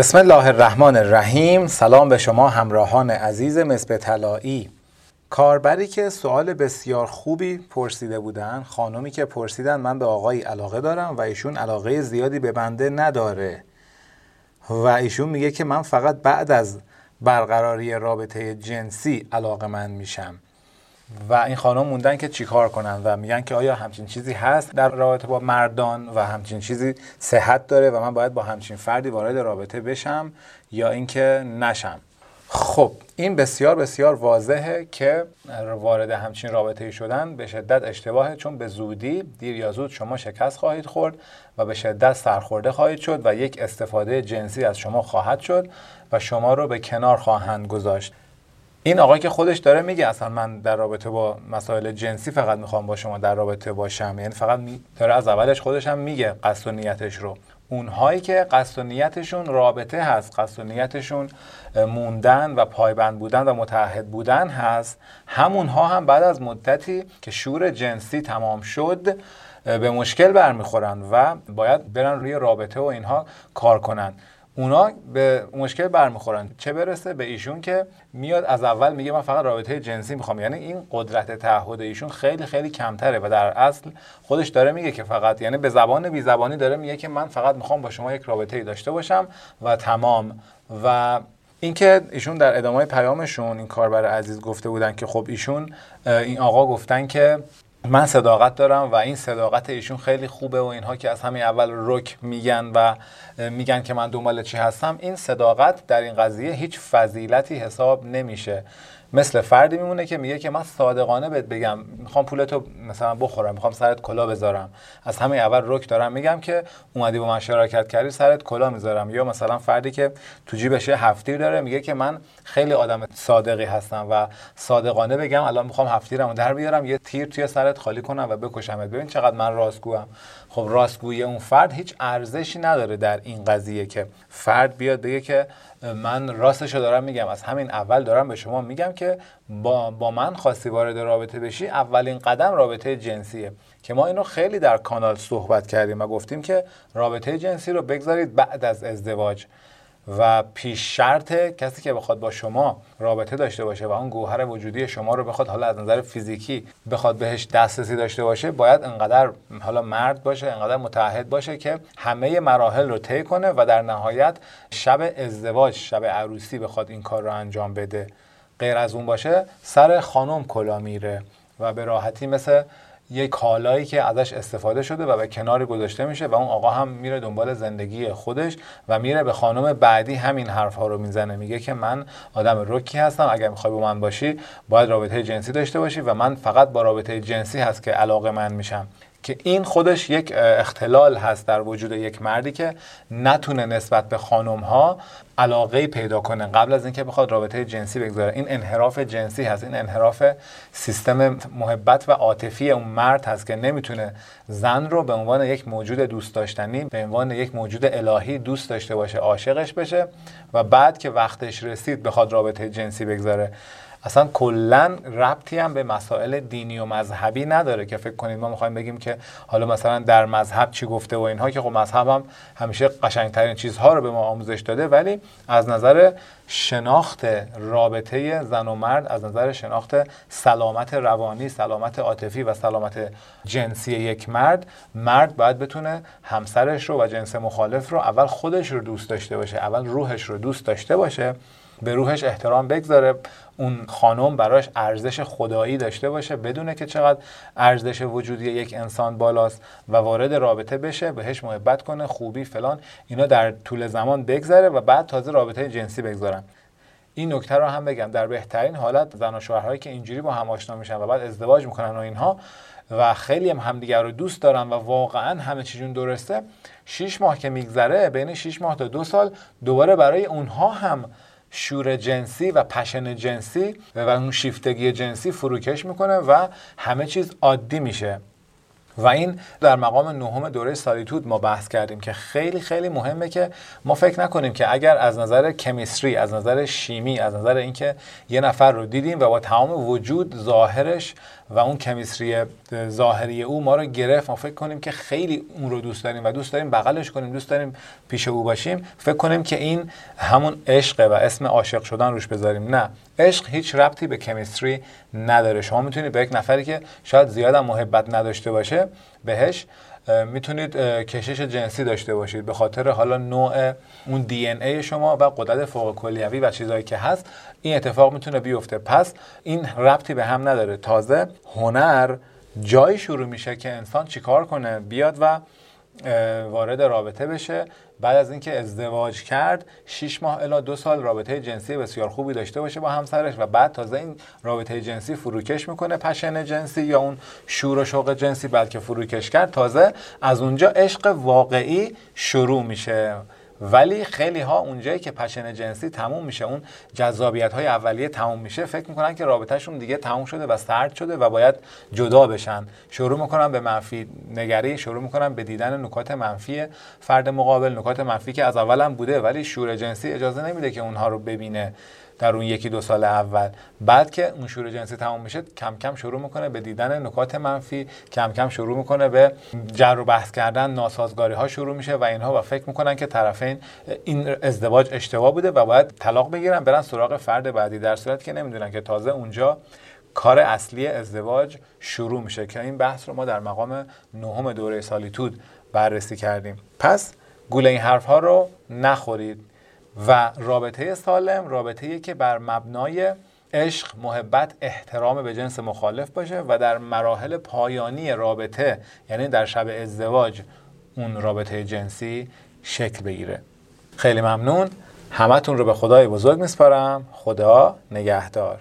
بسم الله الرحمن الرحیم. سلام به شما همراهان عزیز مصب طلایی. کاربری که سوال بسیار خوبی پرسیده بودن خانمی که پرسیدن من به آقایی علاقه دارم و ایشون علاقه زیادی به بنده نداره. و ایشون میگه که من فقط بعد از برقراری رابطه جنسی علاقه من میشم. و این خانم موندن که چیکار کنن و میگن که آیا همچین چیزی هست در رابطه با مردان و همچین چیزی صحت داره و من باید با همچین فردی وارد رابطه بشم یا اینکه نشم؟ خب این بسیار بسیار واضحه که وارد همچین رابطه شدن به شدت اشتباهه چون به زودی دیر یا زود شما شکست خواهید خورد و به شدت سرخورده خواهید شد و یک استفاده جنسی از شما خواهد شد و شما رو به کنار خواهند گذاشت. این آقای که خودش داره میگه اصلا من در رابطه با مسائل جنسی فقط می‌خوام با شما در رابطه باشم. یعنی فقط داره از اولش خودش هم میگه قصد و نیتش رو. اونهایی که قصد و نیتشون رابطه هست قصد و نیتشون موندن و پایبند بودن و متحد بودن هست همونها هم بعد از مدتی که شور جنسی تمام شد به مشکل برمیخورن و باید برن روی رابطه و اینها کار کنن. اونا به مشکل برمیخورن. چه برسه به ایشون که میاد از اول میگه من فقط رابطه جنسی می‌خوام. یعنی این قدرت تعهد ایشون خیلی خیلی کمتره و در اصل خودش داره میگه که فقط یعنی به زبان بی زبانی داره میگه که من فقط می‌خوام با شما یک رابطه داشته باشم و تمام. و اینکه ایشون در ادامه پیامشون این کاربر عزیز گفته بودن که خب ایشون این آقا گفتن که من صداقت دارم و این صداقت ایشون خیلی خوبه و اینها که از همین اول رک میگن و میگن که من دنبال چی هستم این صداقت در این قضیه هیچ فضیلتی حساب نمیشه. مثل فردی میمونه که میگه که من صادقانه بهت بگم می‌خوام پولتو مثلا بخورم می‌خوام سرت کلا بذارم. از همه اول رک دارم میگم که اومدی با من شراکت کردی سرت کلا می‌ذارم. یا مثلا فردی که تو جیبش هفتیر داره میگه که من خیلی آدم صادقی هستم و صادقانه بگم الان می‌خوام هفتیرمو در بیارم یه تیر توی سرت خالی کنم و بکشمت. ببین چقدر من راستگوام خب راستگویی اون فرد هیچ ارزشی نداره در این قضیه که فرد بیاد بگه که من راستشو دارم میگم. از همین اول دارم به شما میگم که با, با من خواستی وارد رابطه بشی اولین قدم رابطه جنسیه. که ما اینو خیلی در کانال صحبت کردیم و گفتیم که رابطه جنسی رو بگذارید بعد از ازدواج. و پیش شرط کسی که بخواد با شما رابطه داشته باشه و اون گوهر وجودی شما رو بخواد حالا از نظر فیزیکی بخواد بهش دسترسی داشته باشه باید انقدر حالا مرد باشه انقدر متحد باشه که همه مراحل رو طی کنه و در نهایت شب ازدواج شب عروسی بخواد این کار رو انجام بده. غیر از اون باشه سر خانم کلا میره و به راحتی مثل یه کالایی که ازش استفاده شده و به کنار گذاشته میشه و اون آقا هم میره دنبال زندگی خودش و میره به خانم بعدی همین حرف ها رو می‌زنه. میگه که من آدم رکی هستم اگر می‌خوای با من باشی باید رابطه جنسی داشته باشی و من فقط با رابطه جنسی هست که علاقه من میشم. که این خودش یک اختلال هست در وجود یک مردی که نتونه نسبت به خانم ها علاقه پیدا کنه. قبل از اینکه بخواد رابطه جنسی بگذاره. این انحراف جنسی هست. این انحراف سیستم محبت و عاطفی اون مرد هست که نمی‌تونه زن رو به عنوان یک موجود دوست داشتنی به عنوان یک موجود الهی دوست داشته باشه عاشقش بشه و بعد که وقتش رسید بخواد رابطه جنسی بگذاره. اصلا کلا ربطی هم به مسائل دینی و مذهبی نداره که فکر کنید ما می‌خوایم بگیم که حالا مثلا در مذهب چی گفته و اینها که خب مذهب هم همیشه قشنگترین چیزها رو به ما آموزش داده ولی از نظر شناخت رابطه زن و مرد از نظر شناخت سلامت روانی سلامت عاطفی و سلامت جنسی یک مرد مرد باید بتونه همسرش رو و جنس مخالف رو اول خودش رو دوست داشته باشه اول روحش رو دوست داشته باشه به روحش احترام بگذاره اون خانم براش ارزش خدایی داشته باشه بدونه که چقدر ارزش وجودی یک انسان بالاست و وارد رابطه بشه بهش محبت کنه خوبی فلان اینا در طول زمان بگذره و بعد تازه رابطه جنسی بگذارن. این نکته رو هم بگم در بهترین حالت زن و شوهرهایی که اینجوری با هم آشنا میشن و بعد ازدواج می‌کنن و اینها و خیلی هم همدیگر رو دوست دارن و واقعا همه چیزون درسته 6 ماه که میگذره بین 6 ماه تا دو سال دوباره برای اونها هم شور جنسی و پشن جنسی و اون شیفتگی جنسی فروکش می‌کنه و همه چیز عادی میشه. و این در مقام نهم دوره سالیتود ما بحث کردیم که خیلی خیلی مهمه که ما فکر نکنیم که اگر از نظر کمیستری از نظر شیمی از نظر اینکه یه نفر رو دیدیم و با تمام وجود ظاهرش و اون کمیستری ظاهری او ما رو گرفت. ما فکر کنیم که خیلی اون رو دوست داریم و دوست داریم بغلش کنیم دوست داریم پیش او باشیم. فکر کنیم که این همون عشقه و اسم عاشق شدن روش بذاریم. نه عشق هیچ ربطی به کمیستری نداره. شما می‌تونید به یک نفری که شاید زیاد محبت نداشته باشه بهش می‌تونید کشش جنسی داشته باشید. به خاطر حالا نوع اون دی ای شما و قدرت فوق کلیوی و چیزهایی که هست این اتفاق می‌تونه بیفته. پس این ربطی به هم نداره. تازه هنر جایی شروع میشه که انسان چیکار کنه بیاد و وارد رابطه بشه. بعد از اینکه ازدواج کرد 6 ماه الا دو سال رابطه جنسی بسیار خوبی داشته باشه با همسرش و بعد تازه این رابطه جنسی فروکش می‌کنه پشن جنسی یا اون شور و شوق جنسی بلکه فروکش کرد تازه از اونجا عشق واقعی شروع میشه. ولی خیلی ها اونجایی که پشن جنسی تموم میشه اون جذابیت های اولیه تموم میشه فکر می‌کنن که رابطهشون دیگه تموم شده و سرد شده و باید جدا بشن. شروع می‌کنن به منفی نگری شروع می‌کنن به دیدن نکات منفی فرد مقابل نکات منفی که از اول هم بوده ولی شور جنسی اجازه نمیده که اونها رو ببینه. در اون یکی دو سال اول. بعد که اون شور جنسی تمام میشه کم کم شروع می‌کنه به دیدن نکات منفی کم کم شروع می‌کنه به جر و بحث کردن ناسازگاری ها شروع میشه و اینها و فکر می‌کنن که طرفین این ازدواج اشتباه بوده و باید طلاق بگیرن برن سراغ فرد بعدی. در صورتی که نمی‌دونن که تازه اونجا کار اصلی ازدواج شروع میشه که این بحث رو ما در مقام نهم دوره سالیتود بررسی کردیم. پس گوله این حرف ها رو نخورید. و رابطه سالم رابطه که بر مبنای عشق، محبت، احترام به جنس مخالف باشه و در مراحل پایانی رابطه یعنی در شب ازدواج اون رابطه جنسی شکل بگیره. خیلی ممنون. همتون رو به خدای بزرگ میسپارم. خدا نگهدار.